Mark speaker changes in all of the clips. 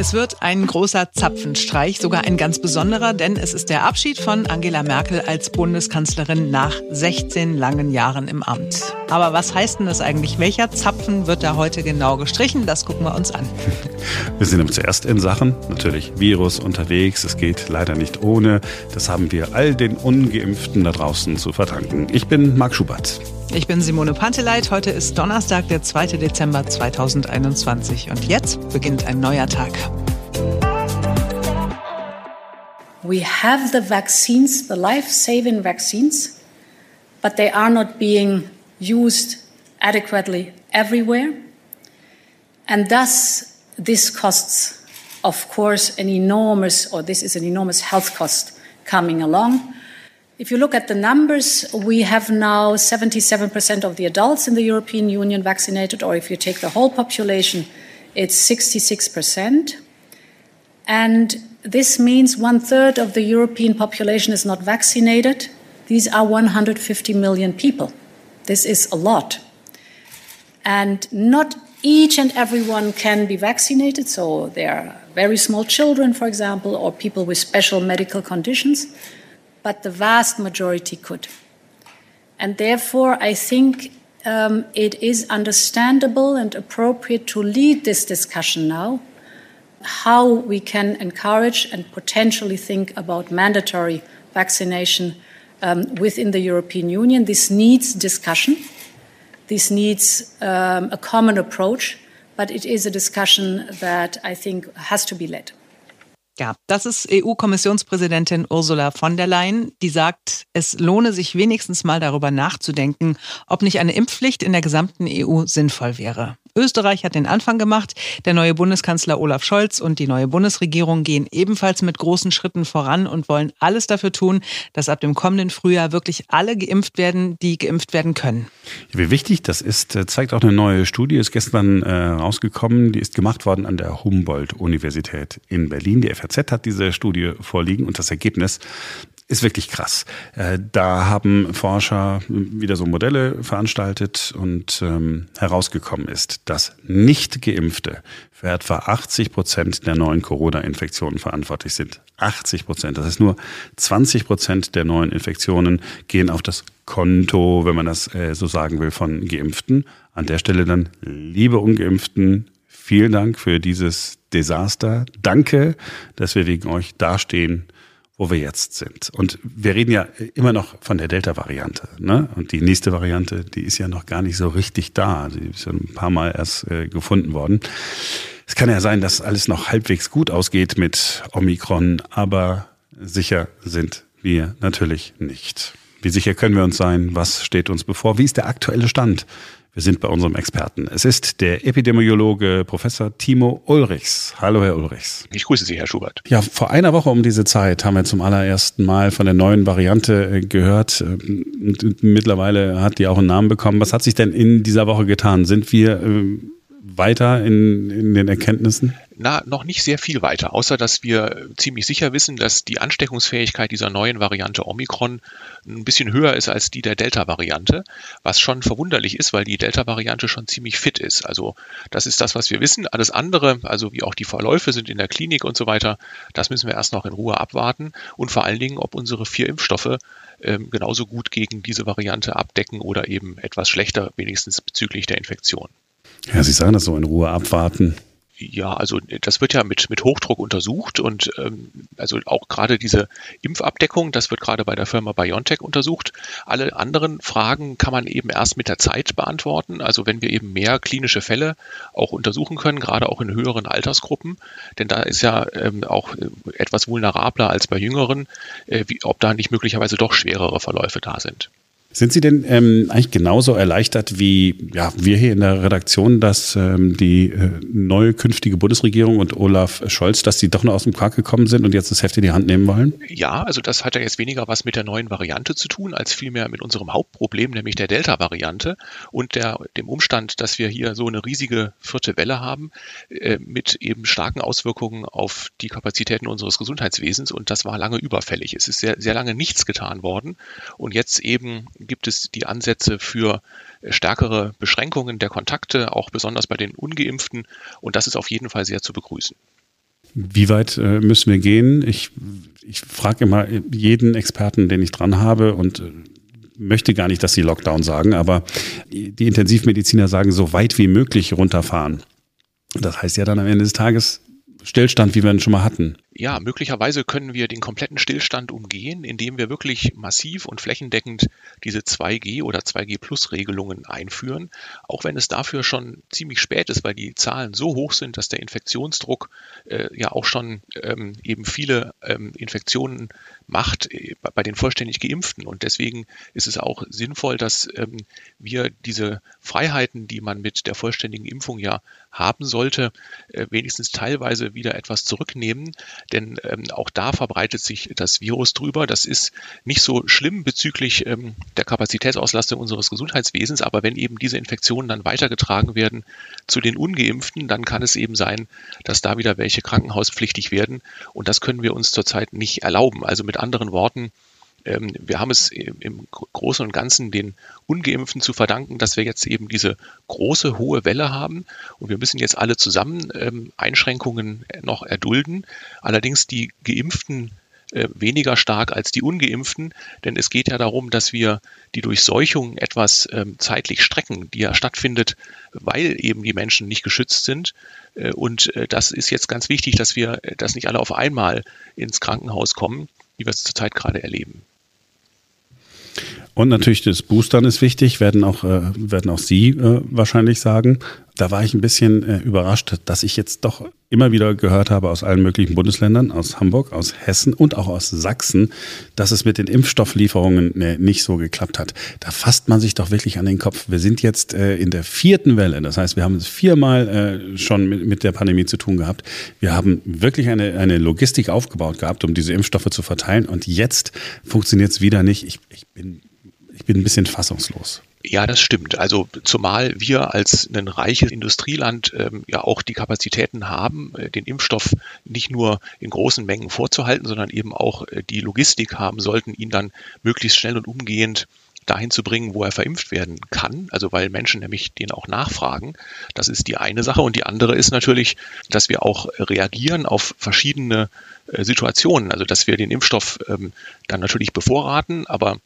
Speaker 1: Es wird ein großer Zapfenstreich, sogar ein ganz besonderer, denn es ist der Abschied von Angela Merkel als Bundeskanzlerin nach 16 langen Jahren im Amt. Aber was heißt denn das eigentlich? Welcher Zapfen wird da heute genau gestrichen? Das gucken wir uns an.
Speaker 2: Wir sind zuerst in Sachen, natürlich Virus unterwegs. Es geht leider nicht ohne. Das haben wir all den Ungeimpften da draußen zu verdanken. Ich bin Marc Schubert.
Speaker 1: Ich bin Simone Panteleit. Heute ist Donnerstag, der 2. Dezember 2021. Und jetzt beginnt ein neuer Tag.
Speaker 3: We have the vaccines, the life-saving vaccines, but they are not being used adequately everywhere. And thus, this costs, of course, an enormous, or this is an enormous health cost coming along. If you look at the numbers, we have now 77% of the adults in the European Union vaccinated, or if you take the whole population, it's 66%. And this means one third of the European population is not vaccinated. These are 150 million people. This is a lot. And not each and everyone can be vaccinated. So there are very small children, for example, or people with special medical conditions but the vast majority could. And therefore, I think um, it is understandable and appropriate to lead this discussion now how we can encourage and potentially think about mandatory vaccination um, within the European Union. This needs discussion. This needs um, a common approach, but it is a discussion that I think has to be led.
Speaker 1: Ja, das ist EU-Kommissionspräsidentin Ursula von der Leyen, die sagt, es lohne sich wenigstens mal darüber nachzudenken, ob nicht eine Impfpflicht in der gesamten EU sinnvoll wäre. Österreich hat den Anfang gemacht. Der neue Bundeskanzler Olaf Scholz und die neue Bundesregierung gehen ebenfalls mit großen Schritten voran und wollen alles dafür tun, dass ab dem kommenden Frühjahr wirklich alle geimpft werden, die geimpft werden können.
Speaker 2: Wie wichtig das ist, äh, zeigt auch eine neue Studie, ist gestern äh, rausgekommen. Die ist gemacht worden an der Humboldt-Universität in Berlin. Die FAZ hat diese Studie vorliegen und das Ergebnis ist wirklich krass. Äh, da haben Forscher wieder so Modelle veranstaltet und ähm, herausgekommen ist, dass nicht geimpfte für etwa 80 Prozent der neuen Corona-Infektionen verantwortlich sind. 80 Prozent. Das heißt nur 20 Prozent der neuen Infektionen gehen auf das Konto, wenn man das äh, so sagen will, von Geimpften. An der Stelle dann, liebe Ungeimpften, vielen Dank für dieses Desaster. Danke, dass wir wegen euch dastehen wo wir jetzt sind. Und wir reden ja immer noch von der Delta-Variante. Ne? Und die nächste Variante, die ist ja noch gar nicht so richtig da. Die ist ja ein paar Mal erst äh, gefunden worden. Es kann ja sein, dass alles noch halbwegs gut ausgeht mit Omikron, aber sicher sind wir natürlich nicht. Wie sicher können wir uns sein? Was steht uns bevor? Wie ist der aktuelle Stand? Wir sind bei unserem Experten. Es ist der Epidemiologe Professor Timo Ulrichs. Hallo, Herr Ulrichs.
Speaker 4: Ich grüße Sie, Herr Schubert.
Speaker 2: Ja, vor einer Woche um diese Zeit haben wir zum allerersten Mal von der neuen Variante äh, gehört. Mittlerweile hat die auch einen Namen bekommen. Was hat sich denn in dieser Woche getan? Sind wir äh, weiter in, in den Erkenntnissen?
Speaker 4: Na, noch nicht sehr viel weiter, außer dass wir ziemlich sicher wissen, dass die Ansteckungsfähigkeit dieser neuen Variante Omikron ein bisschen höher ist als die der Delta-Variante, was schon verwunderlich ist, weil die Delta-Variante schon ziemlich fit ist. Also das ist das, was wir wissen. Alles andere, also wie auch die Verläufe sind in der Klinik und so weiter, das müssen wir erst noch in Ruhe abwarten und vor allen Dingen, ob unsere vier Impfstoffe ähm, genauso gut gegen diese Variante abdecken oder eben etwas schlechter, wenigstens bezüglich der Infektion.
Speaker 2: Ja, Sie sagen das so in Ruhe abwarten.
Speaker 4: Ja, also das wird ja mit, mit Hochdruck untersucht und ähm, also auch gerade diese Impfabdeckung, das wird gerade bei der Firma BioNTech untersucht. Alle anderen Fragen kann man eben erst mit der Zeit beantworten, also wenn wir eben mehr klinische Fälle auch untersuchen können, gerade auch in höheren Altersgruppen, denn da ist ja ähm, auch äh, etwas vulnerabler als bei Jüngeren, äh, wie, ob da nicht möglicherweise doch schwerere Verläufe da sind.
Speaker 2: Sind Sie denn ähm, eigentlich genauso erleichtert wie ja, wir hier in der Redaktion, dass ähm, die äh, neue künftige Bundesregierung und Olaf Scholz, dass die doch noch aus dem Quark gekommen sind und jetzt das Heft in die Hand nehmen wollen?
Speaker 4: Ja, also das hat ja jetzt weniger was mit der neuen Variante zu tun, als vielmehr mit unserem Hauptproblem, nämlich der Delta-Variante und der, dem Umstand, dass wir hier so eine riesige vierte Welle haben, äh, mit eben starken Auswirkungen auf die Kapazitäten unseres Gesundheitswesens und das war lange überfällig. Es ist sehr, sehr lange nichts getan worden und jetzt eben gibt es die Ansätze für stärkere Beschränkungen der Kontakte, auch besonders bei den ungeimpften. Und das ist auf jeden Fall sehr zu begrüßen.
Speaker 2: Wie weit äh, müssen wir gehen? Ich, ich frage immer jeden Experten, den ich dran habe und äh, möchte gar nicht, dass sie Lockdown sagen, aber die Intensivmediziner sagen, so weit wie möglich runterfahren. Das heißt ja dann am Ende des Tages Stillstand, wie wir ihn schon mal hatten.
Speaker 4: Ja, möglicherweise können wir den kompletten Stillstand umgehen, indem wir wirklich massiv und flächendeckend diese 2G oder 2G Plus Regelungen einführen, auch wenn es dafür schon ziemlich spät ist, weil die Zahlen so hoch sind, dass der Infektionsdruck äh, ja auch schon ähm, eben viele ähm, Infektionen macht äh, bei den vollständig Geimpften. Und deswegen ist es auch sinnvoll, dass ähm, wir diese Freiheiten, die man mit der vollständigen Impfung ja haben sollte, äh, wenigstens teilweise wieder etwas zurücknehmen, denn ähm, auch da verbreitet sich das Virus drüber. Das ist nicht so schlimm bezüglich ähm, der Kapazitätsauslastung unseres Gesundheitswesens, aber wenn eben diese Infektionen dann weitergetragen werden zu den Ungeimpften, dann kann es eben sein, dass da wieder welche krankenhauspflichtig werden und das können wir uns zurzeit nicht erlauben. Also mit anderen Worten, ähm, wir haben es im Großen und Ganzen den Ungeimpften zu verdanken, dass wir jetzt eben diese große, hohe Welle haben. Und wir müssen jetzt alle zusammen ähm, Einschränkungen noch erdulden. Allerdings die Geimpften äh, weniger stark als die ungeimpften, denn es geht ja darum, dass wir die Durchseuchung etwas ähm, zeitlich strecken, die ja stattfindet, weil eben die Menschen nicht geschützt sind. Äh, und äh, das ist jetzt ganz wichtig, dass wir, dass nicht alle auf einmal ins Krankenhaus kommen, wie wir es zurzeit gerade erleben.
Speaker 2: Und natürlich das Boostern ist wichtig, werden auch, äh, werden auch Sie äh, wahrscheinlich sagen. Da war ich ein bisschen äh, überrascht, dass ich jetzt doch immer wieder gehört habe aus allen möglichen Bundesländern, aus Hamburg, aus Hessen und auch aus Sachsen, dass es mit den Impfstofflieferungen äh, nicht so geklappt hat. Da fasst man sich doch wirklich an den Kopf. Wir sind jetzt äh, in der vierten Welle. Das heißt, wir haben es viermal äh, schon mit, mit der Pandemie zu tun gehabt. Wir haben wirklich eine, eine Logistik aufgebaut gehabt, um diese Impfstoffe zu verteilen. Und jetzt funktioniert es wieder nicht. Ich, ich bin ich bin ein bisschen fassungslos.
Speaker 4: Ja, das stimmt. Also zumal wir als ein reiches Industrieland ähm, ja auch die Kapazitäten haben, äh, den Impfstoff nicht nur in großen Mengen vorzuhalten, sondern eben auch äh, die Logistik haben sollten, ihn dann möglichst schnell und umgehend dahin zu bringen, wo er verimpft werden kann, also weil Menschen nämlich den auch nachfragen. Das ist die eine Sache. Und die andere ist natürlich, dass wir auch reagieren auf verschiedene äh, Situationen. Also dass wir den Impfstoff ähm, dann natürlich bevorraten, aber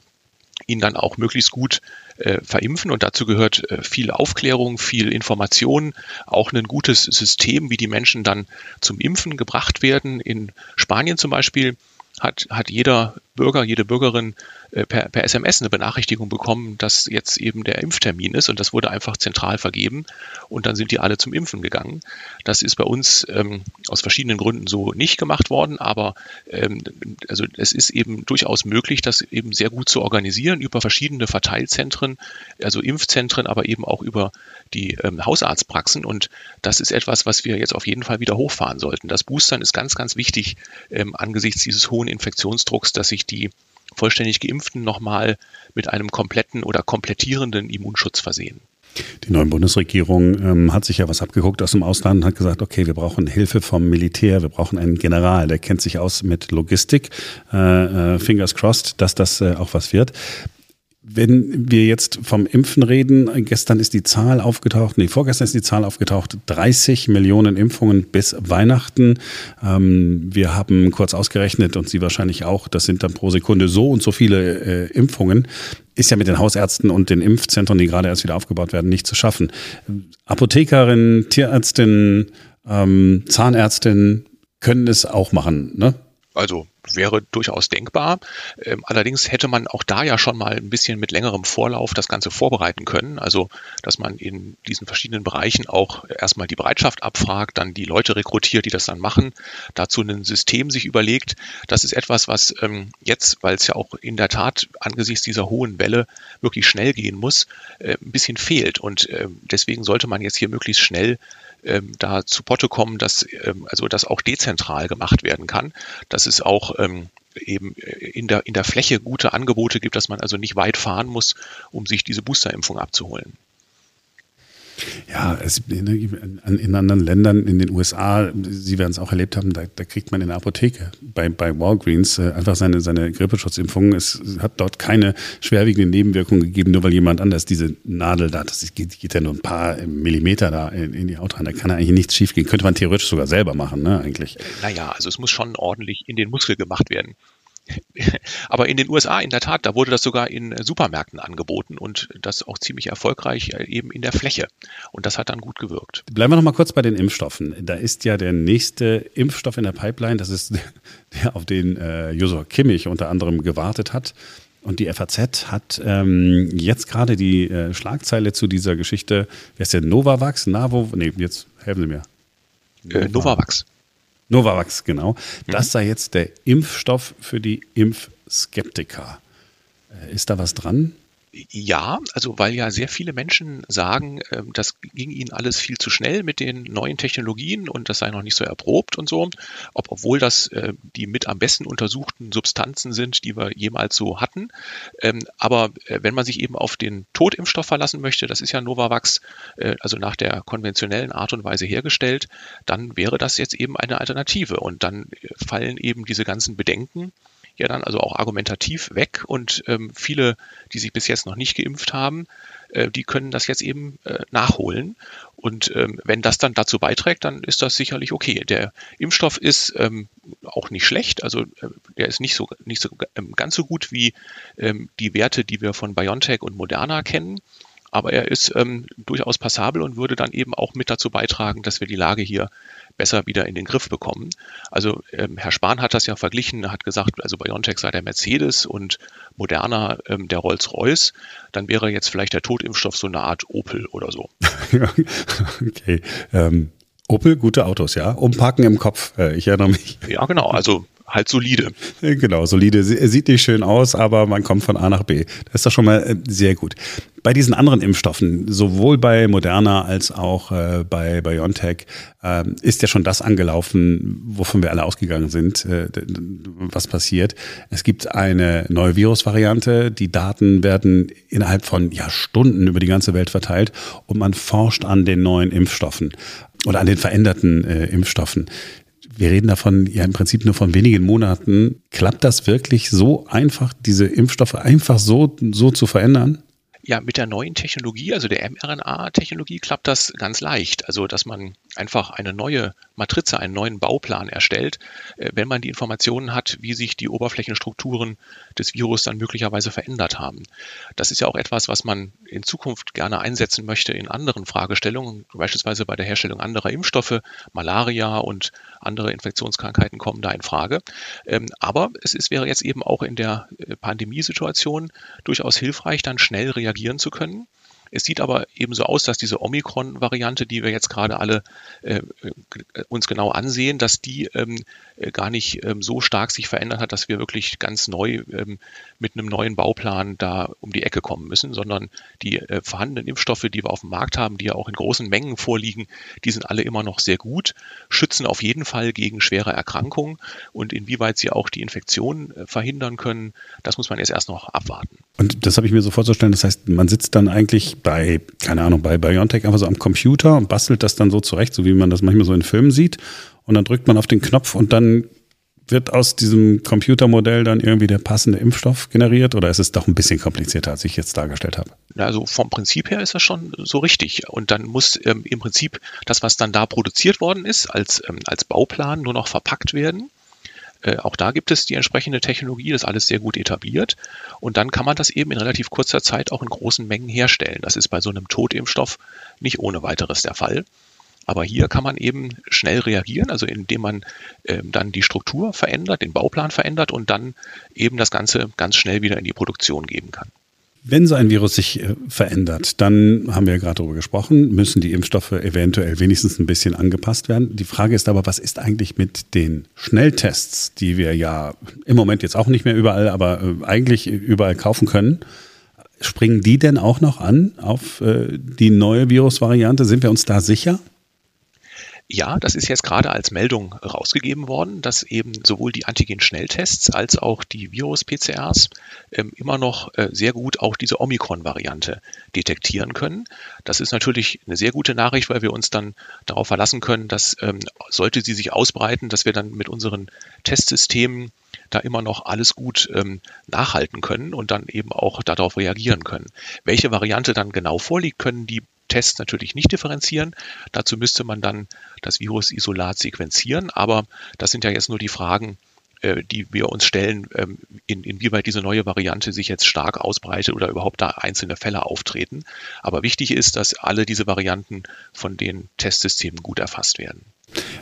Speaker 4: ihn dann auch möglichst gut äh, verimpfen. Und dazu gehört äh, viel Aufklärung, viel Information, auch ein gutes System, wie die Menschen dann zum Impfen gebracht werden. In Spanien zum Beispiel hat, hat jeder Bürger, jede Bürgerin per, per SMS eine Benachrichtigung bekommen, dass jetzt eben der Impftermin ist und das wurde einfach zentral vergeben und dann sind die alle zum Impfen gegangen. Das ist bei uns ähm, aus verschiedenen Gründen so nicht gemacht worden, aber ähm, also es ist eben durchaus möglich, das eben sehr gut zu organisieren über verschiedene Verteilzentren, also Impfzentren, aber eben auch über die ähm, Hausarztpraxen und das ist etwas, was wir jetzt auf jeden Fall wieder hochfahren sollten. Das Boostern ist ganz, ganz wichtig ähm, angesichts dieses hohen Infektionsdrucks, dass sich die vollständig Geimpften nochmal mit einem kompletten oder komplettierenden Immunschutz versehen.
Speaker 2: Die neue Bundesregierung ähm, hat sich ja was abgeguckt aus dem Ausland und hat gesagt, okay, wir brauchen Hilfe vom Militär, wir brauchen einen General, der kennt sich aus mit Logistik. Äh, äh, fingers crossed, dass das äh, auch was wird. Wenn wir jetzt vom Impfen reden, gestern ist die Zahl aufgetaucht, nee, vorgestern ist die Zahl aufgetaucht, 30 Millionen Impfungen bis Weihnachten. Ähm, wir haben kurz ausgerechnet und Sie wahrscheinlich auch, das sind dann pro Sekunde so und so viele äh, Impfungen. Ist ja mit den Hausärzten und den Impfzentren, die gerade erst wieder aufgebaut werden, nicht zu schaffen. Apothekerin, Tierärztin, ähm, Zahnärztin können es auch machen, ne?
Speaker 4: Also wäre durchaus denkbar. Ähm, allerdings hätte man auch da ja schon mal ein bisschen mit längerem Vorlauf das Ganze vorbereiten können. Also, dass man in diesen verschiedenen Bereichen auch erstmal die Bereitschaft abfragt, dann die Leute rekrutiert, die das dann machen, dazu ein System sich überlegt. Das ist etwas, was ähm, jetzt, weil es ja auch in der Tat angesichts dieser hohen Welle wirklich schnell gehen muss, äh, ein bisschen fehlt. Und äh, deswegen sollte man jetzt hier möglichst schnell ähm, da zu Potte kommen, dass ähm, also das auch dezentral gemacht werden kann, dass es auch ähm, eben in der, in der Fläche gute Angebote gibt, dass man also nicht weit fahren muss, um sich diese Boosterimpfung abzuholen.
Speaker 2: Ja, es, in, in, anderen Ländern, in den USA, Sie werden es auch erlebt haben, da, da, kriegt man in der Apotheke bei, bei Walgreens äh, einfach seine, seine Grippeschutzimpfung. Es hat dort keine schwerwiegende Nebenwirkung gegeben, nur weil jemand anders diese Nadel da, das geht, geht ja nur ein paar Millimeter da in, in die Haut rein. Da kann eigentlich nichts schiefgehen. Könnte man theoretisch sogar selber machen, ne, eigentlich.
Speaker 4: Naja, also es muss schon ordentlich in den Muskel gemacht werden. Aber in den USA in der Tat, da wurde das sogar in Supermärkten angeboten und das auch ziemlich erfolgreich äh, eben in der Fläche. Und das hat dann gut gewirkt.
Speaker 2: Bleiben wir noch mal kurz bei den Impfstoffen. Da ist ja der nächste Impfstoff in der Pipeline, das ist der, auf den äh, Josua Kimmich unter anderem gewartet hat. Und die FAZ hat ähm, jetzt gerade die äh, Schlagzeile zu dieser Geschichte, wer ist der Novavax? Navo? Nee, jetzt helfen Sie mir.
Speaker 4: Äh, Novavax.
Speaker 2: Novavax, genau. Das mhm. sei jetzt der Impfstoff für die Impfskeptiker. Äh, ist da was dran?
Speaker 4: Ja, also weil ja sehr viele Menschen sagen, ähm, das ging ihnen alles viel zu schnell mit den neuen Technologien und das sei noch nicht so erprobt und so, Ob, obwohl das äh, die mit am besten untersuchten Substanzen sind, die wir jemals so hatten. Ähm, aber äh, wenn man sich eben auf den Totimpfstoff verlassen möchte, das ist ja Novavax, äh, also nach der konventionellen Art und Weise hergestellt, dann wäre das jetzt eben eine Alternative und dann fallen eben diese ganzen Bedenken ja dann also auch argumentativ weg und ähm, viele, die sich bis jetzt noch nicht geimpft haben, äh, die können das jetzt eben äh, nachholen. Und ähm, wenn das dann dazu beiträgt, dann ist das sicherlich okay. Der Impfstoff ist ähm, auch nicht schlecht, also äh, der ist nicht so nicht so ähm, ganz so gut wie ähm, die Werte, die wir von BioNTech und Moderna kennen aber er ist ähm, durchaus passabel und würde dann eben auch mit dazu beitragen, dass wir die Lage hier besser wieder in den Griff bekommen. Also ähm, Herr Spahn hat das ja verglichen, hat gesagt, also BioNTech sei der Mercedes und Moderna ähm, der Rolls-Royce. Dann wäre jetzt vielleicht der Totimpfstoff so eine Art Opel oder so.
Speaker 2: okay. Ähm, Opel, gute Autos, ja. Umpacken im Kopf, äh, ich erinnere mich.
Speaker 4: Ja, genau. Also halt solide.
Speaker 2: Genau, solide. Sieht nicht schön aus, aber man kommt von A nach B. Das ist doch schon mal äh, sehr gut. Bei diesen anderen Impfstoffen, sowohl bei Moderna als auch äh, bei BioNTech, äh, ist ja schon das angelaufen, wovon wir alle ausgegangen sind, äh, was passiert. Es gibt eine neue Virusvariante, die Daten werden innerhalb von ja, Stunden über die ganze Welt verteilt und man forscht an den neuen Impfstoffen oder an den veränderten äh, Impfstoffen wir reden davon ja im Prinzip nur von wenigen Monaten. Klappt das wirklich so einfach, diese Impfstoffe einfach so, so zu verändern?
Speaker 4: Ja, mit der neuen Technologie, also der mRNA-Technologie, klappt das ganz leicht. Also, dass man einfach eine neue Matrize, einen neuen Bauplan erstellt, äh, wenn man die Informationen hat, wie sich die Oberflächenstrukturen des Virus dann möglicherweise verändert haben. Das ist ja auch etwas, was man in Zukunft gerne einsetzen möchte in anderen Fragestellungen, beispielsweise bei der Herstellung anderer Impfstoffe, Malaria und andere Infektionskrankheiten kommen da in Frage. Ähm, aber es ist, wäre jetzt eben auch in der äh, Pandemiesituation durchaus hilfreich, dann schnell reagieren reagieren zu können. Es sieht aber ebenso aus, dass diese Omikron-Variante, die wir jetzt gerade alle äh, uns genau ansehen, dass die ähm, äh, gar nicht ähm, so stark sich verändert hat, dass wir wirklich ganz neu ähm, mit einem neuen Bauplan da um die Ecke kommen müssen, sondern die äh, vorhandenen Impfstoffe, die wir auf dem Markt haben, die ja auch in großen Mengen vorliegen, die sind alle immer noch sehr gut, schützen auf jeden Fall gegen schwere Erkrankungen und inwieweit sie auch die Infektion äh, verhindern können, das muss man jetzt erst noch abwarten.
Speaker 2: Und das habe ich mir so vorzustellen, das heißt, man sitzt dann eigentlich bei, keine Ahnung, bei BioNTech einfach so am Computer und bastelt das dann so zurecht, so wie man das manchmal so in Filmen sieht. Und dann drückt man auf den Knopf und dann wird aus diesem Computermodell dann irgendwie der passende Impfstoff generiert oder ist es doch ein bisschen komplizierter, als ich jetzt dargestellt habe?
Speaker 4: Also vom Prinzip her ist das schon so richtig. Und dann muss ähm, im Prinzip das, was dann da produziert worden ist, als, ähm, als Bauplan nur noch verpackt werden. Äh, auch da gibt es die entsprechende Technologie, das ist alles sehr gut etabliert. Und dann kann man das eben in relativ kurzer Zeit auch in großen Mengen herstellen. Das ist bei so einem Totimpfstoff nicht ohne weiteres der Fall. Aber hier kann man eben schnell reagieren, also indem man äh, dann die Struktur verändert, den Bauplan verändert und dann eben das Ganze ganz schnell wieder in die Produktion geben kann.
Speaker 2: Wenn so ein Virus sich äh, verändert, dann haben wir ja gerade darüber gesprochen, müssen die Impfstoffe eventuell wenigstens ein bisschen angepasst werden. Die Frage ist aber, was ist eigentlich mit den Schnelltests, die wir ja im Moment jetzt auch nicht mehr überall, aber äh, eigentlich überall kaufen können? Springen die denn auch noch an auf äh, die neue Virusvariante? Sind wir uns da sicher?
Speaker 4: Ja, das ist jetzt gerade als Meldung rausgegeben worden, dass eben sowohl die Antigen-Schnelltests als auch die Virus-PCRs ähm, immer noch äh, sehr gut auch diese Omikron-Variante detektieren können. Das ist natürlich eine sehr gute Nachricht, weil wir uns dann darauf verlassen können, dass ähm, sollte sie sich ausbreiten, dass wir dann mit unseren Testsystemen da immer noch alles gut ähm, nachhalten können und dann eben auch darauf reagieren können. Welche Variante dann genau vorliegt, können die Tests natürlich nicht differenzieren. Dazu müsste man dann das Virus-Isolat sequenzieren, aber das sind ja jetzt nur die Fragen, äh, die wir uns stellen, ähm, in, inwieweit diese neue Variante sich jetzt stark ausbreitet oder überhaupt da einzelne Fälle auftreten. Aber wichtig ist, dass alle diese Varianten von den Testsystemen gut erfasst werden.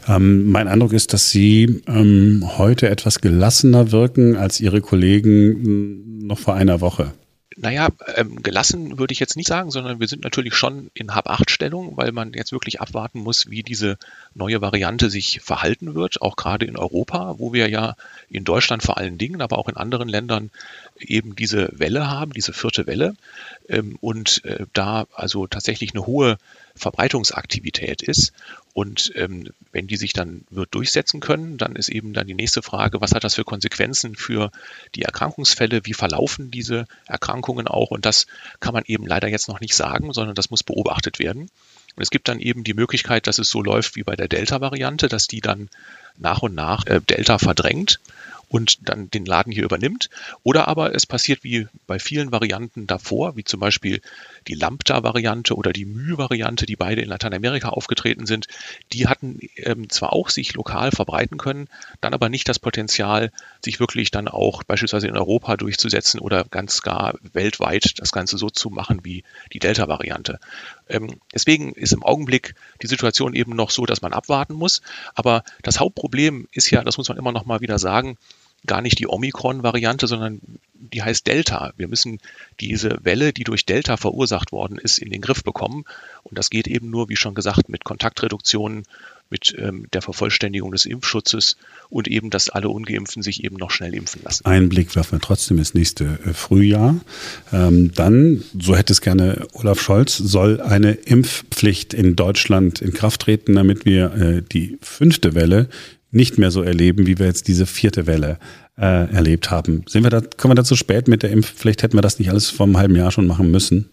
Speaker 2: Ähm, mein Eindruck ist, dass Sie ähm, heute etwas gelassener wirken als Ihre Kollegen hm, noch vor einer Woche.
Speaker 4: Naja, ähm, gelassen würde ich jetzt nicht sagen, sondern wir sind natürlich schon in Hab-8-Stellung, weil man jetzt wirklich abwarten muss, wie diese neue Variante sich verhalten wird, auch gerade in Europa, wo wir ja in Deutschland vor allen Dingen, aber auch in anderen Ländern eben diese Welle haben, diese vierte Welle ähm, und äh, da also tatsächlich eine hohe Verbreitungsaktivität ist. Und ähm, wenn die sich dann wird durchsetzen können, dann ist eben dann die nächste Frage, was hat das für Konsequenzen für die Erkrankungsfälle? Wie verlaufen diese Erkrankungen auch? Und das kann man eben leider jetzt noch nicht sagen, sondern das muss beobachtet werden. Und es gibt dann eben die Möglichkeit, dass es so läuft wie bei der Delta-Variante, dass die dann nach und nach äh, Delta verdrängt und dann den Laden hier übernimmt. Oder aber es passiert wie bei vielen Varianten davor, wie zum Beispiel die Lambda-Variante oder die Mu-Variante, die beide in Lateinamerika aufgetreten sind. Die hatten ähm, zwar auch sich lokal verbreiten können, dann aber nicht das Potenzial, sich wirklich dann auch beispielsweise in Europa durchzusetzen oder ganz gar weltweit das Ganze so zu machen wie die Delta-Variante. Ähm, deswegen ist im Augenblick die Situation eben noch so, dass man abwarten muss. Aber das Hauptproblem ist ja, das muss man immer noch mal wieder sagen, gar nicht die Omikron-Variante, sondern die heißt Delta. Wir müssen diese Welle, die durch Delta verursacht worden ist, in den Griff bekommen. Und das geht eben nur, wie schon gesagt, mit Kontaktreduktionen, mit ähm, der Vervollständigung des Impfschutzes und eben, dass alle Ungeimpften sich eben noch schnell impfen lassen.
Speaker 2: Ein Blick werfen wir trotzdem ins nächste äh, Frühjahr. Ähm, dann, so hätte es gerne Olaf Scholz, soll eine Impfpflicht in Deutschland in Kraft treten, damit wir äh, die fünfte Welle nicht mehr so erleben, wie wir jetzt diese vierte Welle äh, erlebt haben. Sind wir da, kommen wir da zu spät mit der Impfpflicht? Hätten wir das nicht alles vor einem halben Jahr schon machen müssen?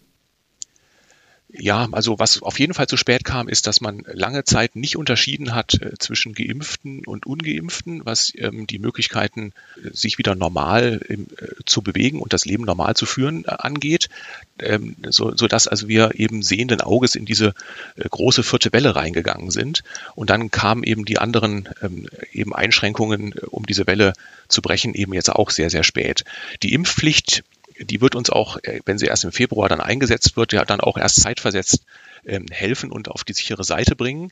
Speaker 4: Ja, also was auf jeden Fall zu spät kam, ist, dass man lange Zeit nicht unterschieden hat äh, zwischen Geimpften und Ungeimpften, was ähm, die Möglichkeiten, äh, sich wieder normal äh, zu bewegen und das Leben normal zu führen äh, angeht, ähm, so, so dass also wir eben sehenden Auges in diese äh, große vierte Welle reingegangen sind. Und dann kamen eben die anderen ähm, eben Einschränkungen, äh, um diese Welle zu brechen, eben jetzt auch sehr, sehr spät. Die Impfpflicht die wird uns auch, äh, wenn sie erst im Februar dann eingesetzt wird, ja dann auch erst zeitversetzt ähm, helfen und auf die sichere Seite bringen.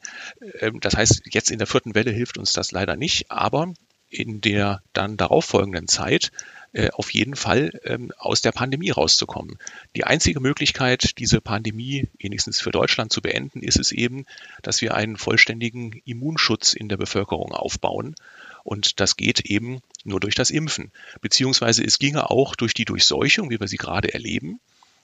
Speaker 4: Ähm, das heißt, jetzt in der vierten Welle hilft uns das leider nicht, aber in der dann darauffolgenden Zeit äh, auf jeden Fall ähm, aus der Pandemie rauszukommen. Die einzige Möglichkeit, diese Pandemie wenigstens für Deutschland zu beenden, ist es eben, dass wir einen vollständigen Immunschutz in der Bevölkerung aufbauen. Und das geht eben nur durch das Impfen. Beziehungsweise es ginge auch durch die Durchseuchung, wie wir sie gerade erleben.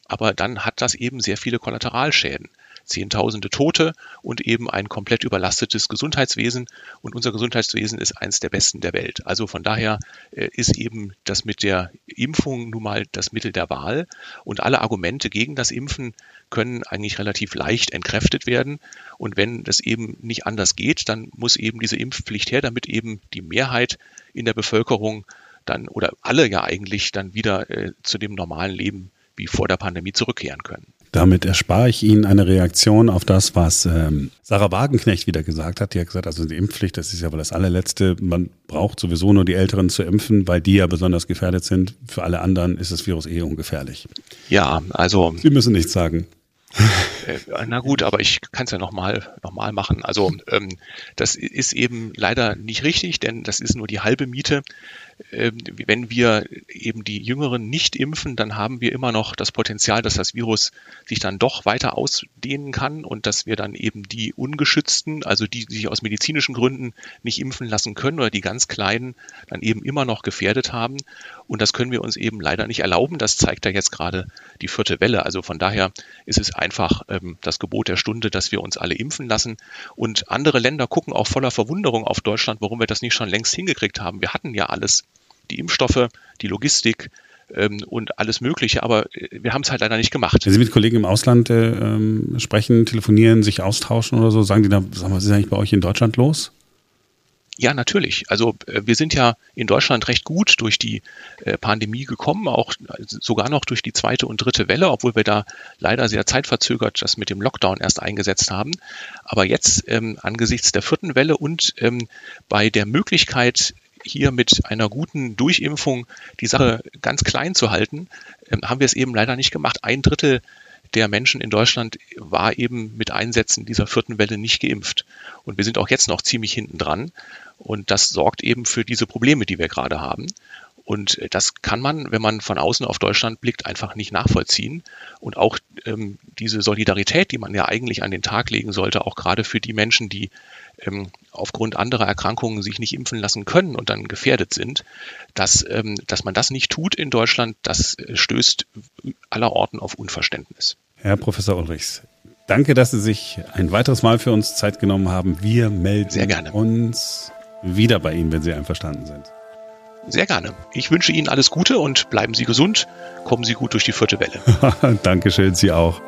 Speaker 4: Aber dann hat das eben sehr viele Kollateralschäden. Zehntausende Tote und eben ein komplett überlastetes Gesundheitswesen. Und unser Gesundheitswesen ist eines der besten der Welt. Also von daher äh, ist eben das mit der Impfung nun mal das Mittel der Wahl. Und alle Argumente gegen das Impfen können eigentlich relativ leicht entkräftet werden. Und wenn das eben nicht anders geht, dann muss eben diese Impfpflicht her, damit eben die Mehrheit in der Bevölkerung dann oder alle ja eigentlich dann wieder äh, zu dem normalen Leben wie vor der Pandemie zurückkehren können.
Speaker 2: Damit erspare ich Ihnen eine Reaktion auf das, was ähm, Sarah Wagenknecht wieder gesagt hat. Die hat gesagt, also die Impfpflicht, das ist ja wohl das allerletzte. Man braucht sowieso nur die Älteren zu impfen, weil die ja besonders gefährdet sind. Für alle anderen ist das Virus eh ungefährlich.
Speaker 4: Ja, also.
Speaker 2: Sie müssen nichts sagen.
Speaker 4: Äh, na gut, aber ich kann es ja nochmal noch mal machen. Also ähm, das ist eben leider nicht richtig, denn das ist nur die halbe Miete. Ähm, wenn wir eben die Jüngeren nicht impfen, dann haben wir immer noch das Potenzial, dass das Virus sich dann doch weiter ausdehnen kann und dass wir dann eben die Ungeschützten, also die, die sich aus medizinischen Gründen nicht impfen lassen können oder die ganz Kleinen, dann eben immer noch gefährdet haben. Und das können wir uns eben leider nicht erlauben. Das zeigt ja jetzt gerade die vierte Welle. Also von daher ist es einfach ähm, das Gebot der Stunde, dass wir uns alle impfen lassen. Und andere Länder gucken auch voller Verwunderung auf Deutschland, warum wir das nicht schon längst hingekriegt haben. Wir hatten ja alles die Impfstoffe, die Logistik ähm, und alles Mögliche, aber äh, wir haben es halt leider nicht gemacht.
Speaker 2: Wenn Sie mit Kollegen im Ausland äh, ähm, sprechen, telefonieren, sich austauschen oder so, sagen die dann, sagen wir, was ist eigentlich bei euch in Deutschland los?
Speaker 4: Ja, natürlich. Also äh, wir sind ja in Deutschland recht gut durch die äh, Pandemie gekommen, auch sogar noch durch die zweite und dritte Welle, obwohl wir da leider sehr zeitverzögert das mit dem Lockdown erst eingesetzt haben. Aber jetzt ähm, angesichts der vierten Welle und ähm, bei der Möglichkeit, hier mit einer guten Durchimpfung die Sache ganz klein zu halten, ähm, haben wir es eben leider nicht gemacht. Ein Drittel der Menschen in Deutschland war eben mit Einsätzen dieser vierten Welle nicht geimpft. Und wir sind auch jetzt noch ziemlich hinten dran. Und das sorgt eben für diese Probleme, die wir gerade haben. Und äh, das kann man, wenn man von außen auf Deutschland blickt, einfach nicht nachvollziehen. Und auch ähm, diese Solidarität, die man ja eigentlich an den Tag legen sollte, auch gerade für die Menschen, die ähm, aufgrund anderer Erkrankungen sich nicht impfen lassen können und dann gefährdet sind, dass, ähm, dass man das nicht tut in Deutschland, das äh, stößt allerorten auf Unverständnis.
Speaker 2: Herr Professor Ulrichs, danke, dass Sie sich ein weiteres Mal für uns Zeit genommen haben. Wir melden uns wieder bei Ihnen, wenn Sie einverstanden sind.
Speaker 4: Sehr gerne. Ich wünsche Ihnen alles Gute und bleiben Sie gesund. Kommen Sie gut durch die vierte Welle.
Speaker 2: Dankeschön, Sie auch.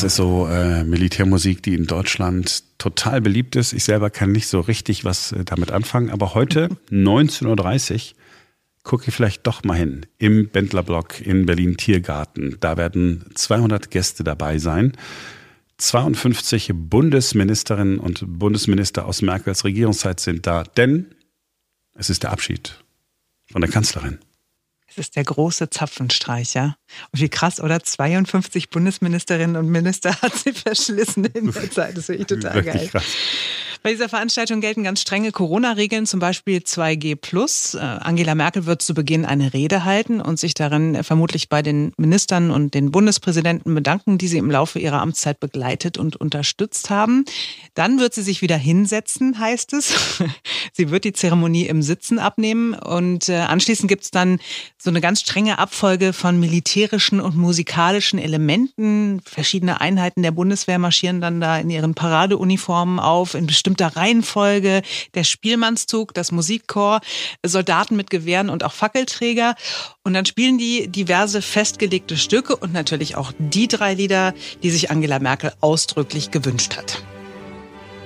Speaker 2: Das ist so äh, Militärmusik, die in Deutschland total beliebt ist. Ich selber kann nicht so richtig was äh, damit anfangen, aber heute 19.30 Uhr gucke ich vielleicht doch mal hin im Bendlerblock in Berlin Tiergarten. Da werden 200 Gäste dabei sein. 52 Bundesministerinnen und Bundesminister aus Merkels Regierungszeit sind da, denn es ist der Abschied von der Kanzlerin.
Speaker 1: Es ist der große Zapfenstreich, ja. Und wie krass, oder? 52 Bundesministerinnen und Minister hat sie verschlissen in der Zeit. Das ist wirklich total wirklich geil. Krass. Bei dieser Veranstaltung gelten ganz strenge Corona-Regeln, zum Beispiel 2G+. Äh, Angela Merkel wird zu Beginn eine Rede halten und sich darin vermutlich bei den Ministern und den Bundespräsidenten bedanken, die sie im Laufe ihrer Amtszeit begleitet und unterstützt haben. Dann wird sie sich wieder hinsetzen, heißt es. sie wird die Zeremonie im Sitzen abnehmen und äh, anschließend gibt es dann so eine ganz strenge Abfolge von militärischen und musikalischen Elementen. Verschiedene Einheiten der Bundeswehr marschieren dann da in ihren Paradeuniformen auf, in bestimmten bestimmter Reihenfolge, der Spielmannszug, das Musikchor, Soldaten mit Gewehren und auch Fackelträger. Und dann spielen die diverse festgelegte Stücke und natürlich auch die drei Lieder, die sich Angela Merkel ausdrücklich gewünscht hat.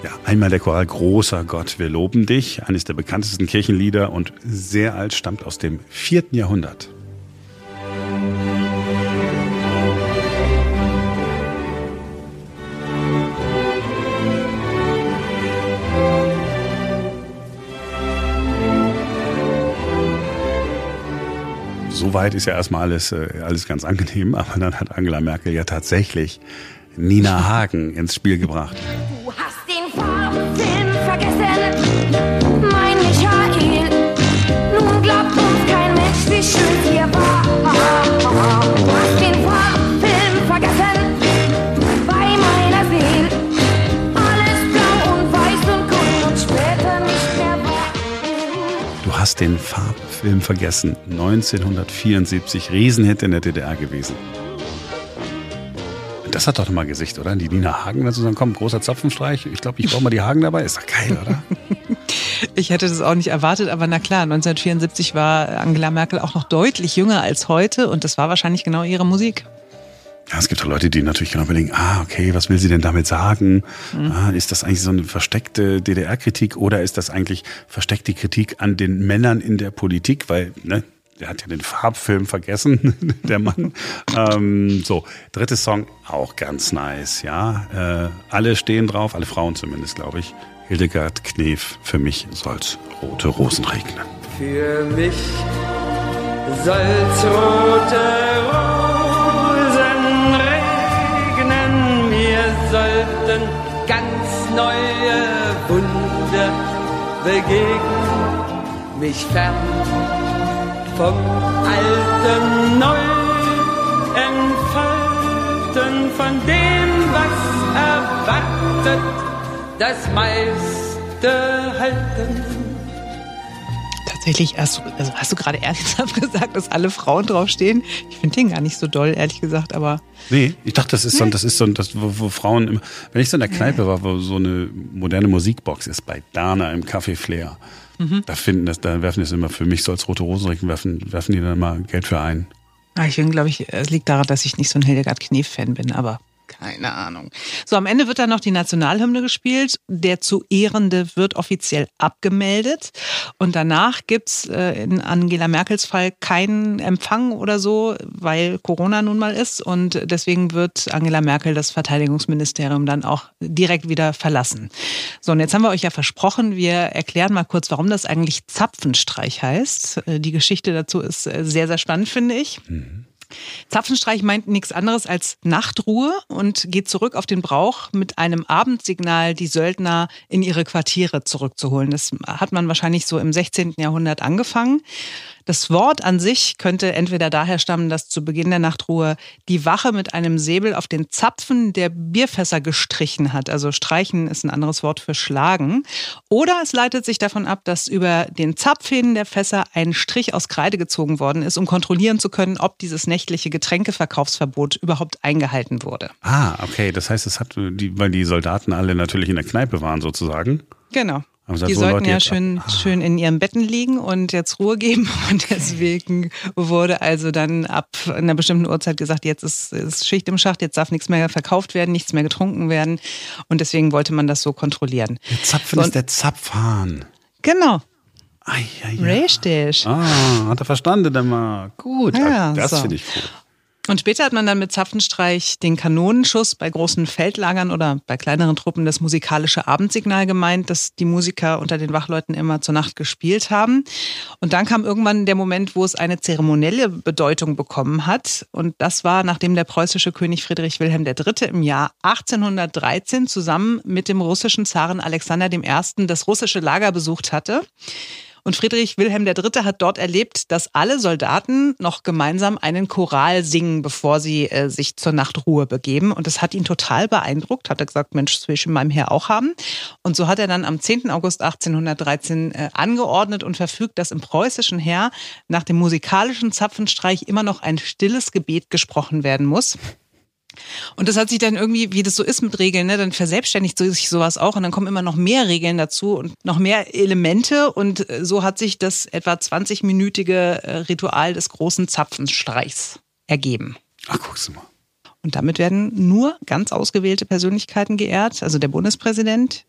Speaker 2: Ja, einmal der Choral Großer Gott, wir loben dich, eines der bekanntesten Kirchenlieder und sehr alt, stammt aus dem vierten Jahrhundert. Soweit ist ja erstmal alles, äh, alles ganz angenehm, aber dann hat Angela Merkel ja tatsächlich Nina Hagen ins Spiel gebracht. Du hast den Farbsinn vergessen, mein Michael. Nun glaubt uns kein Mensch, wie schön wir war. Du hast den Farbfilm vergessen, bei meiner Seele. Alles blau und weiß und grün und später nicht mehr war. Du hast den Farbfilm Film vergessen. 1974, Riesenhit in der DDR gewesen. Das hat doch mal Gesicht, oder? Die Nina Hagen dazu sagen, komm, großer Zapfenstreich. Ich glaube, ich brauche mal die Hagen dabei. Ist doch geil, oder?
Speaker 1: Ich hätte das auch nicht erwartet, aber na klar, 1974 war Angela Merkel auch noch deutlich jünger als heute und das war wahrscheinlich genau ihre Musik.
Speaker 2: Ja, es gibt auch Leute, die natürlich genau überlegen, ah, okay, was will sie denn damit sagen? Mhm. Ah, ist das eigentlich so eine versteckte DDR-Kritik oder ist das eigentlich versteckte Kritik an den Männern in der Politik? Weil, ne, der hat ja den Farbfilm vergessen, der Mann. ähm, so, drittes Song, auch ganz nice, ja. Äh, alle stehen drauf, alle Frauen zumindest, glaube ich. Hildegard Knef, für mich soll's rote Rosen regnen.
Speaker 5: Für mich soll's rote begegnen, mich fern vom Alten neu entfalten, von dem, was erwartet, das meiste halten.
Speaker 1: Tatsächlich, hast du, also hast du gerade ernsthaft gesagt, dass alle Frauen draufstehen? Ich finde den gar nicht so doll, ehrlich gesagt, aber.
Speaker 2: Nee, ich dachte, das ist so, das ist so, das, wo, wo Frauen immer, wenn ich so in der Kneipe war, wo so eine moderne Musikbox ist, bei Dana im Café Flair, mhm. da finden das, da werfen die es immer für mich so als rote Rosenrecken, werfen, werfen die dann mal Geld für ein.
Speaker 1: Ah, ich bin, glaube ich, es liegt daran, dass ich nicht so ein Hildegard Knef-Fan bin, aber keine Ahnung. So, am Ende wird dann noch die Nationalhymne gespielt. Der zu Ehrende wird offiziell abgemeldet. Und danach gibt's äh, in Angela Merkels Fall keinen Empfang oder so, weil Corona nun mal ist. Und deswegen wird Angela Merkel das Verteidigungsministerium dann auch direkt wieder verlassen. So, und jetzt haben wir euch ja versprochen, wir erklären mal kurz, warum das eigentlich Zapfenstreich heißt. Äh, die Geschichte dazu ist äh, sehr, sehr spannend, finde ich. Mhm. Zapfenstreich meint nichts anderes als Nachtruhe und geht zurück auf den Brauch, mit einem Abendsignal die Söldner in ihre Quartiere zurückzuholen. Das hat man wahrscheinlich so im 16. Jahrhundert angefangen. Das Wort an sich könnte entweder daher stammen, dass zu Beginn der Nachtruhe die Wache mit einem Säbel auf den Zapfen der Bierfässer gestrichen hat. Also streichen ist ein anderes Wort für schlagen. Oder es leitet sich davon ab, dass über den Zapfhähnen der Fässer ein Strich aus Kreide gezogen worden ist, um kontrollieren zu können, ob dieses nächtliche Getränkeverkaufsverbot überhaupt eingehalten wurde.
Speaker 2: Ah, okay. Das heißt, es hat die, weil die Soldaten alle natürlich in der Kneipe waren sozusagen.
Speaker 1: Genau gesagt, die so sollten Leute ja schön, ah. schön in ihren Betten liegen und jetzt Ruhe geben. Und deswegen wurde also dann ab einer bestimmten Uhrzeit gesagt, jetzt ist, ist Schicht im Schacht, jetzt darf nichts mehr verkauft werden, nichts mehr getrunken werden. Und deswegen wollte man das so kontrollieren.
Speaker 2: Der Zapfen so, ist der Zapfhahn.
Speaker 1: Genau.
Speaker 2: Ai, ai,
Speaker 1: ai. Richtig.
Speaker 2: Ah, hat er verstanden, der mal. Gut, ja, das so. finde ich cool.
Speaker 1: Und später hat man dann mit Zapfenstreich den Kanonenschuss bei großen Feldlagern oder bei kleineren Truppen das musikalische Abendsignal gemeint, das die Musiker unter den Wachleuten immer zur Nacht gespielt haben. Und dann kam irgendwann der Moment, wo es eine zeremonielle Bedeutung bekommen hat. Und das war, nachdem der preußische König Friedrich Wilhelm III. im Jahr 1813 zusammen mit dem russischen Zaren Alexander I. das russische Lager besucht hatte. Und Friedrich Wilhelm III. hat dort erlebt, dass alle Soldaten noch gemeinsam einen Choral singen, bevor sie äh, sich zur Nachtruhe begeben. Und das hat ihn total beeindruckt. Hat er gesagt, Mensch, das will ich in meinem Heer auch haben. Und so hat er dann am 10. August 1813 äh, angeordnet und verfügt, dass im preußischen Heer nach dem musikalischen Zapfenstreich immer noch ein stilles Gebet gesprochen werden muss. Und das hat sich dann irgendwie, wie das so ist mit Regeln, ne, dann verselbstständigt sich sowas auch und dann kommen immer noch mehr Regeln dazu und noch mehr Elemente und äh, so hat sich das etwa 20-minütige äh, Ritual des großen Zapfenstreichs ergeben.
Speaker 2: Ach, guckst du mal.
Speaker 1: Und damit werden nur ganz ausgewählte Persönlichkeiten geehrt, also der Bundespräsident,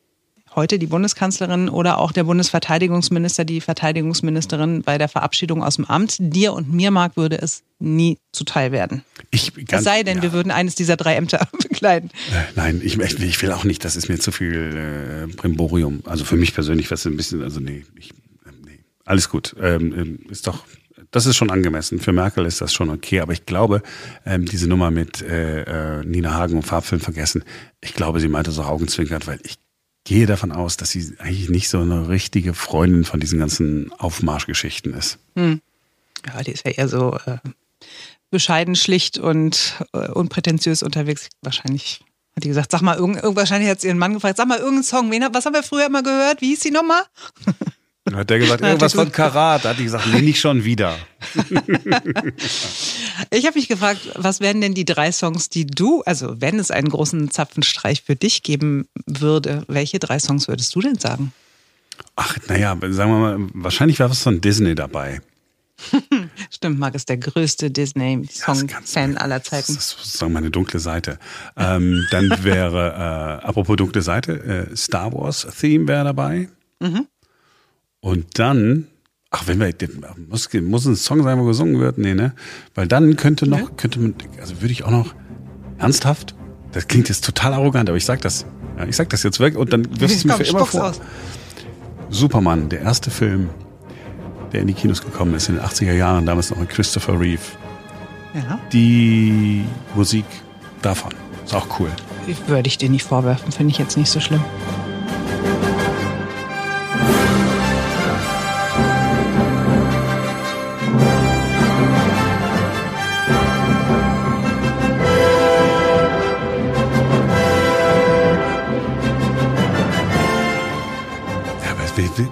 Speaker 1: heute die Bundeskanzlerin oder auch der Bundesverteidigungsminister, die Verteidigungsministerin bei der Verabschiedung aus dem Amt. Dir und mir, Marc, würde es nie zuteil werden.
Speaker 2: Ich, ganz,
Speaker 1: es sei denn, ja. wir würden eines dieser drei Ämter bekleiden.
Speaker 2: Äh, nein, ich, ich, will auch nicht, das ist mir zu viel äh, Brimborium. Also für mich persönlich wäre es ein bisschen, also nee, ich, äh, nee. alles gut. Ähm, ähm, ist doch das ist schon angemessen. Für Merkel ist das schon okay. Aber ich glaube, ähm, diese Nummer mit äh, äh, Nina Hagen und Farbfilm vergessen, ich glaube, sie meinte so augenzwinkert, weil ich gehe davon aus, dass sie eigentlich nicht so eine richtige Freundin von diesen ganzen Aufmarschgeschichten ist. Hm.
Speaker 1: Ja, die ist ja eher so äh, bescheiden, schlicht und äh, unprätentiös unterwegs. Wahrscheinlich hat die gesagt, sag mal, irgend, wahrscheinlich hat sie ihren Mann gefragt, sag mal irgendeinen Song, wen, was haben wir früher immer gehört? Wie hieß die nochmal?
Speaker 2: Dann hat der gesagt, irgendwas von Karat. Da hat die gesagt, nee, nicht schon wieder.
Speaker 1: ich habe mich gefragt, was wären denn die drei Songs, die du, also wenn es einen großen Zapfenstreich für dich geben würde, welche drei Songs würdest du denn sagen?
Speaker 2: Ach, naja, sagen wir mal, wahrscheinlich wäre was von Disney dabei.
Speaker 1: Stimmt, Marc ist der größte Disney-Song-Fan ja, aller Zeiten.
Speaker 2: Das ist sozusagen meine dunkle Seite. Ähm, dann wäre, äh, apropos dunkle Seite, äh, Star Wars-Theme wäre dabei. Mhm. Und dann, ach, wenn wir, muss, muss ein Song sein, wo gesungen wird? Nee, ne? Weil dann könnte noch, könnte man, also würde ich auch noch, ernsthaft, das klingt jetzt total arrogant, aber ich sag das, Ja, ich sag das jetzt weg und dann wirst du es mir für immer vor.
Speaker 1: aus.
Speaker 2: Superman, der erste Film, der in die Kinos gekommen ist in den 80er Jahren, damals noch mit Christopher Reeve.
Speaker 1: Ja.
Speaker 2: Die Musik davon. Ist auch cool.
Speaker 1: Würde ich dir nicht vorwerfen, finde ich jetzt nicht so schlimm.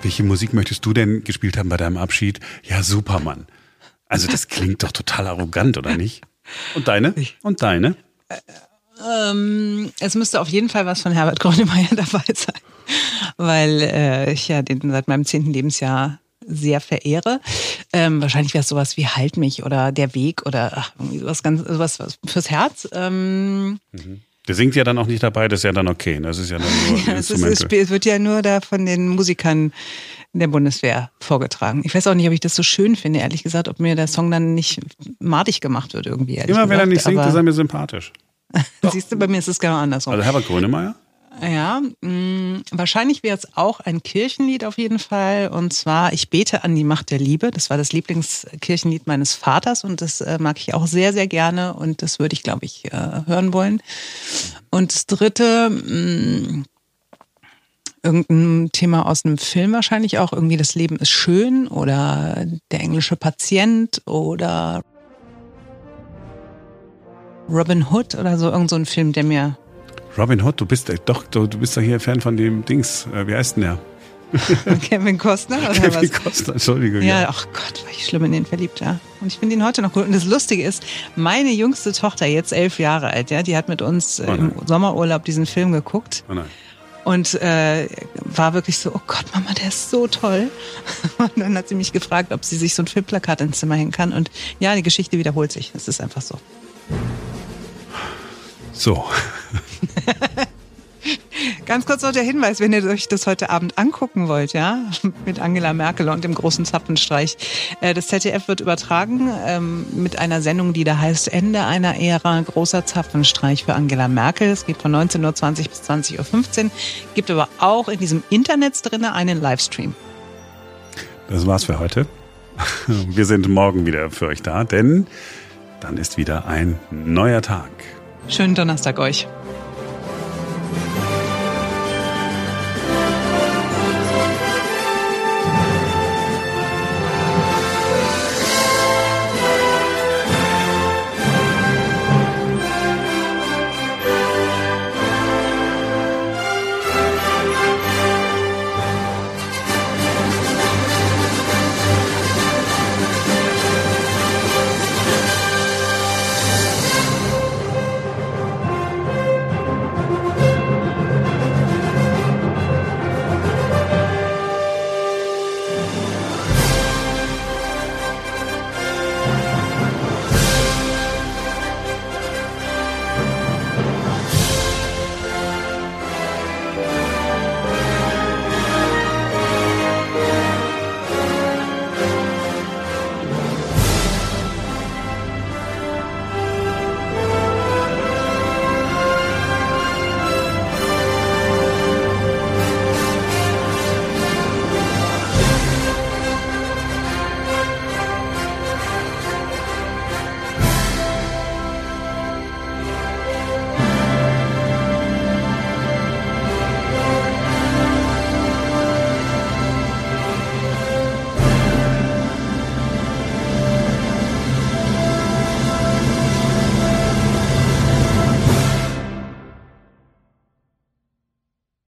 Speaker 2: Welche Musik möchtest du denn gespielt haben bei deinem Abschied? Ja, Superman. Also das klingt doch total arrogant, oder nicht? Und deine? Und deine?
Speaker 1: Ähm, es müsste auf jeden Fall was von Herbert Grönemeyer dabei sein, weil äh, ich ja den seit meinem zehnten Lebensjahr sehr verehre. Ähm, wahrscheinlich wäre es sowas wie Halt mich oder Der Weg oder ach, irgendwie sowas ganz sowas was fürs Herz. Ähm,
Speaker 2: Der singt ja dann auch nicht dabei, das ist ja dann okay. Das ist ja dann nur
Speaker 1: Ja, es, ist, es, wird ja nur da von den Musikern der Bundeswehr vorgetragen. Ich weiß auch nicht, ob ich das so schön finde, ehrlich gesagt, ob mir der Song dann nicht madig gemacht wird irgendwie.
Speaker 2: Immer wenn er nicht singt,
Speaker 1: Aber
Speaker 2: ist er mir sympathisch.
Speaker 1: Siehst du, bei mir ist es genau andersrum.
Speaker 2: Also Herbert Grönemeyer?
Speaker 1: Ja, mh, wahrscheinlich wäre es auch ein Kirchenlied auf jeden Fall. Und zwar Ich bete an die Macht der Liebe. Das war das Lieblingskirchenlied meines Vaters und das äh, mag ich auch sehr, sehr gerne und das würde ich, glaube ich, äh, hören wollen. Und das dritte, mh, irgendein Thema aus einem Film wahrscheinlich auch. Irgendwie Das Leben ist schön oder Der englische Patient oder Robin Hood oder so. Irgend so ein Film, der mir
Speaker 2: Robin Hood, du bist äh, doch, du, du bist doch hier Fan von dem Dings. Äh, wie heißt denn der?
Speaker 1: Kevin Costner oder
Speaker 2: Kevin
Speaker 1: was?
Speaker 2: Costner, Entschuldigung.
Speaker 1: Ja, ach Gott, war ich schlimm in den verliebt, ja. Und ich finde ihn heute noch gut. Und das Lustige ist, meine jüngste Tochter, jetzt elf Jahre alt, ja, die hat mit uns äh, im
Speaker 2: nein.
Speaker 1: Sommerurlaub diesen Film geguckt
Speaker 2: Oh nein.
Speaker 1: und äh, war wirklich so, oh Gott, Mama, der ist so toll. Und dann hat sie mich gefragt, ob sie sich so ein Filmplakat ins Zimmer hängen kann. Und ja, die Geschichte wiederholt sich. Es ist einfach so.
Speaker 2: So.
Speaker 1: Ganz kurz noch der Hinweis, wenn ihr euch das heute Abend angucken wollt, ja, mit Angela Merkel und dem großen Zapfenstreich. Äh, Das ZDF wird übertragen ähm, mit einer Sendung, die da heißt Ende einer Ära, großer Zapfenstreich für Angela Merkel. Es geht von 19.20 Uhr bis 20.15 Uhr. Gibt aber auch in diesem Internet drinne einen Livestream.
Speaker 2: Das war's für heute. Wir sind morgen wieder für euch da, denn dann ist wieder ein neuer Tag.
Speaker 1: Schönen Donnerstag euch.